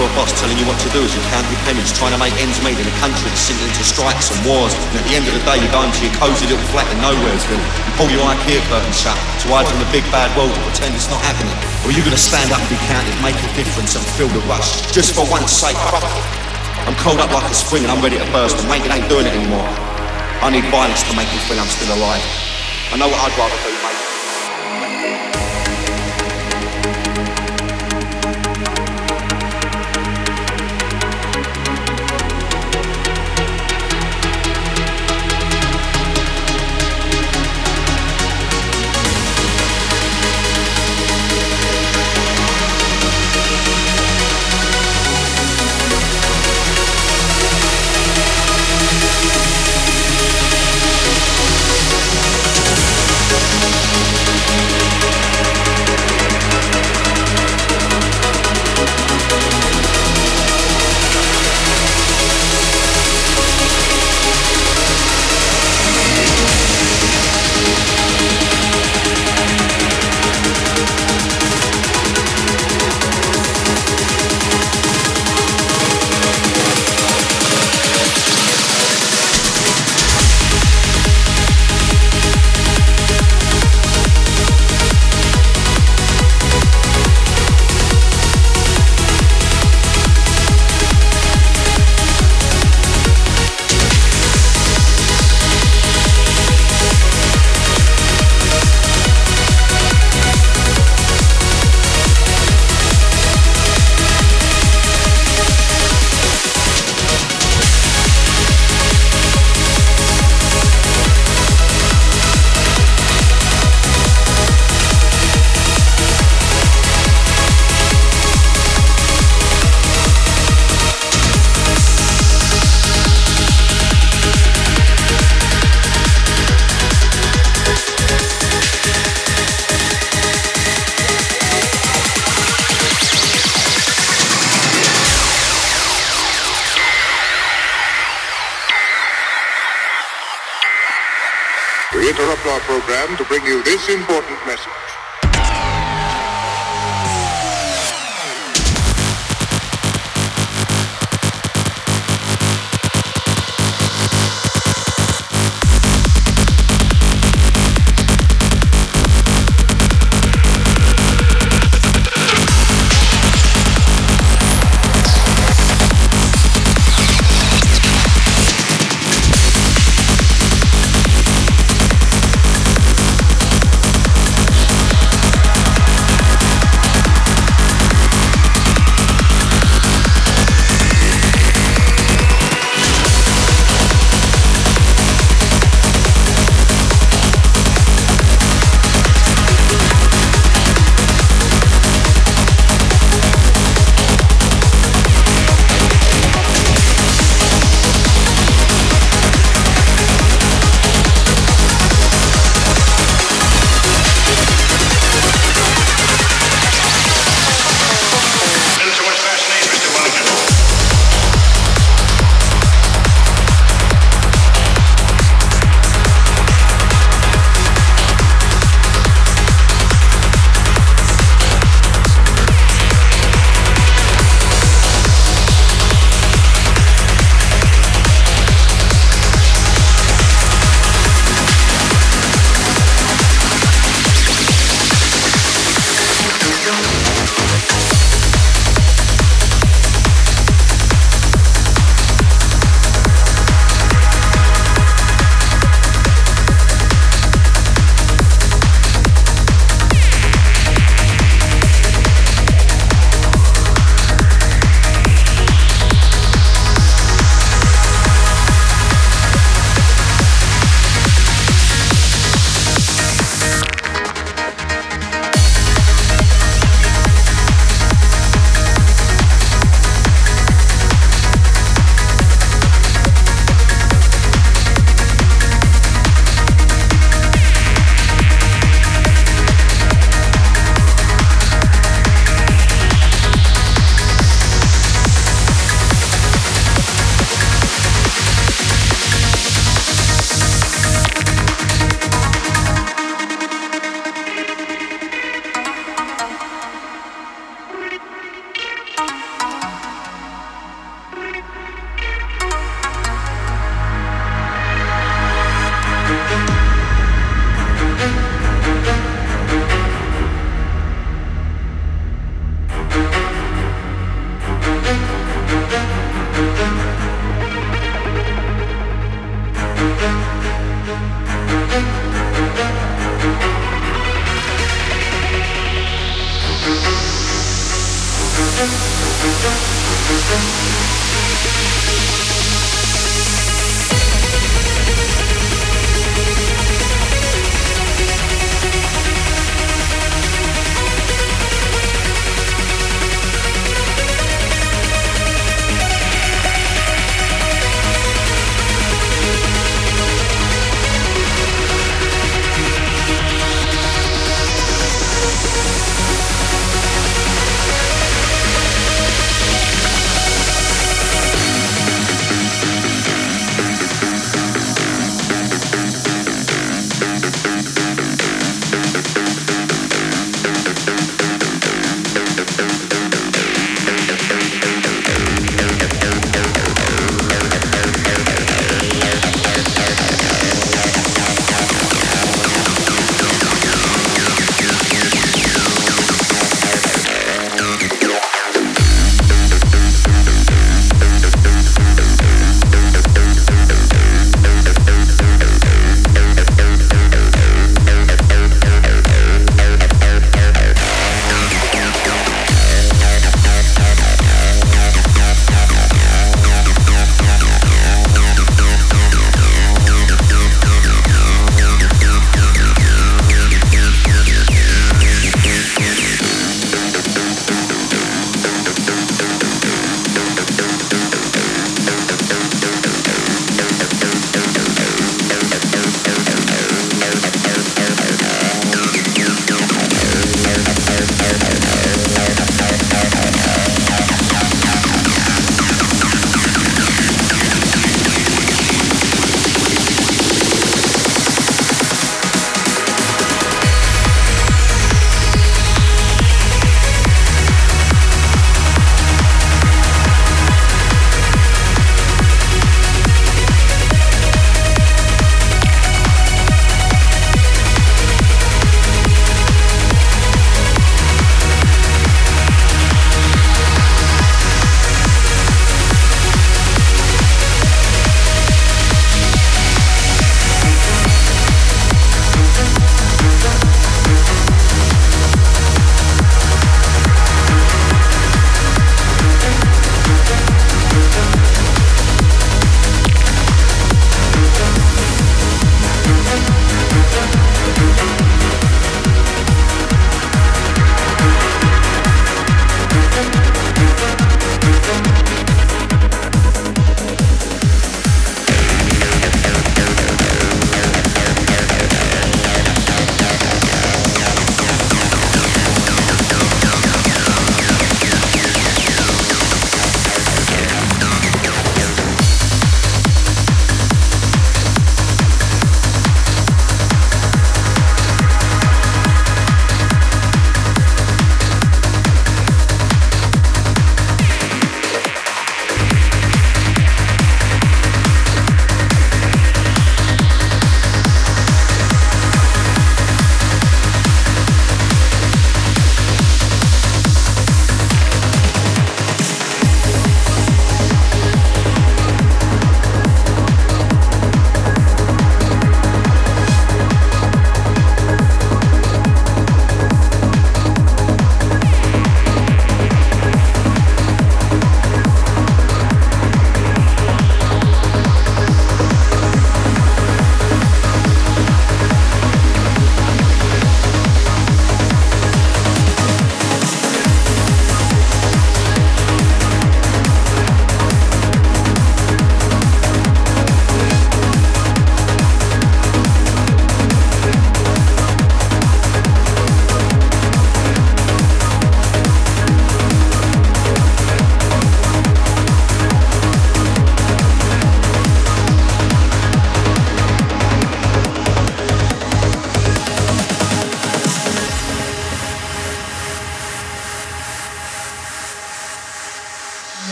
cunt a boss telling you what to do as you count your pennies, trying to make ends meet in a country that's sinking into strikes and wars. And at the end of the day, you go into your cosy little flat in Nowheresville and pull your IKEA curtain shut to hide from the big bad world and pretend it's not happening. Or are you going to stand up and be counted, make a difference and feel the rush? Just for once sake, I'm cold up like a spring and I'm ready to burst and mate, it ain't doing it anymore. I need violence to make me feel I'm still alive. I know what I'd rather do, うん。Mate. to bring you this important message.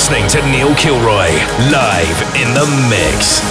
Listening to Neil Kilroy live in the mix.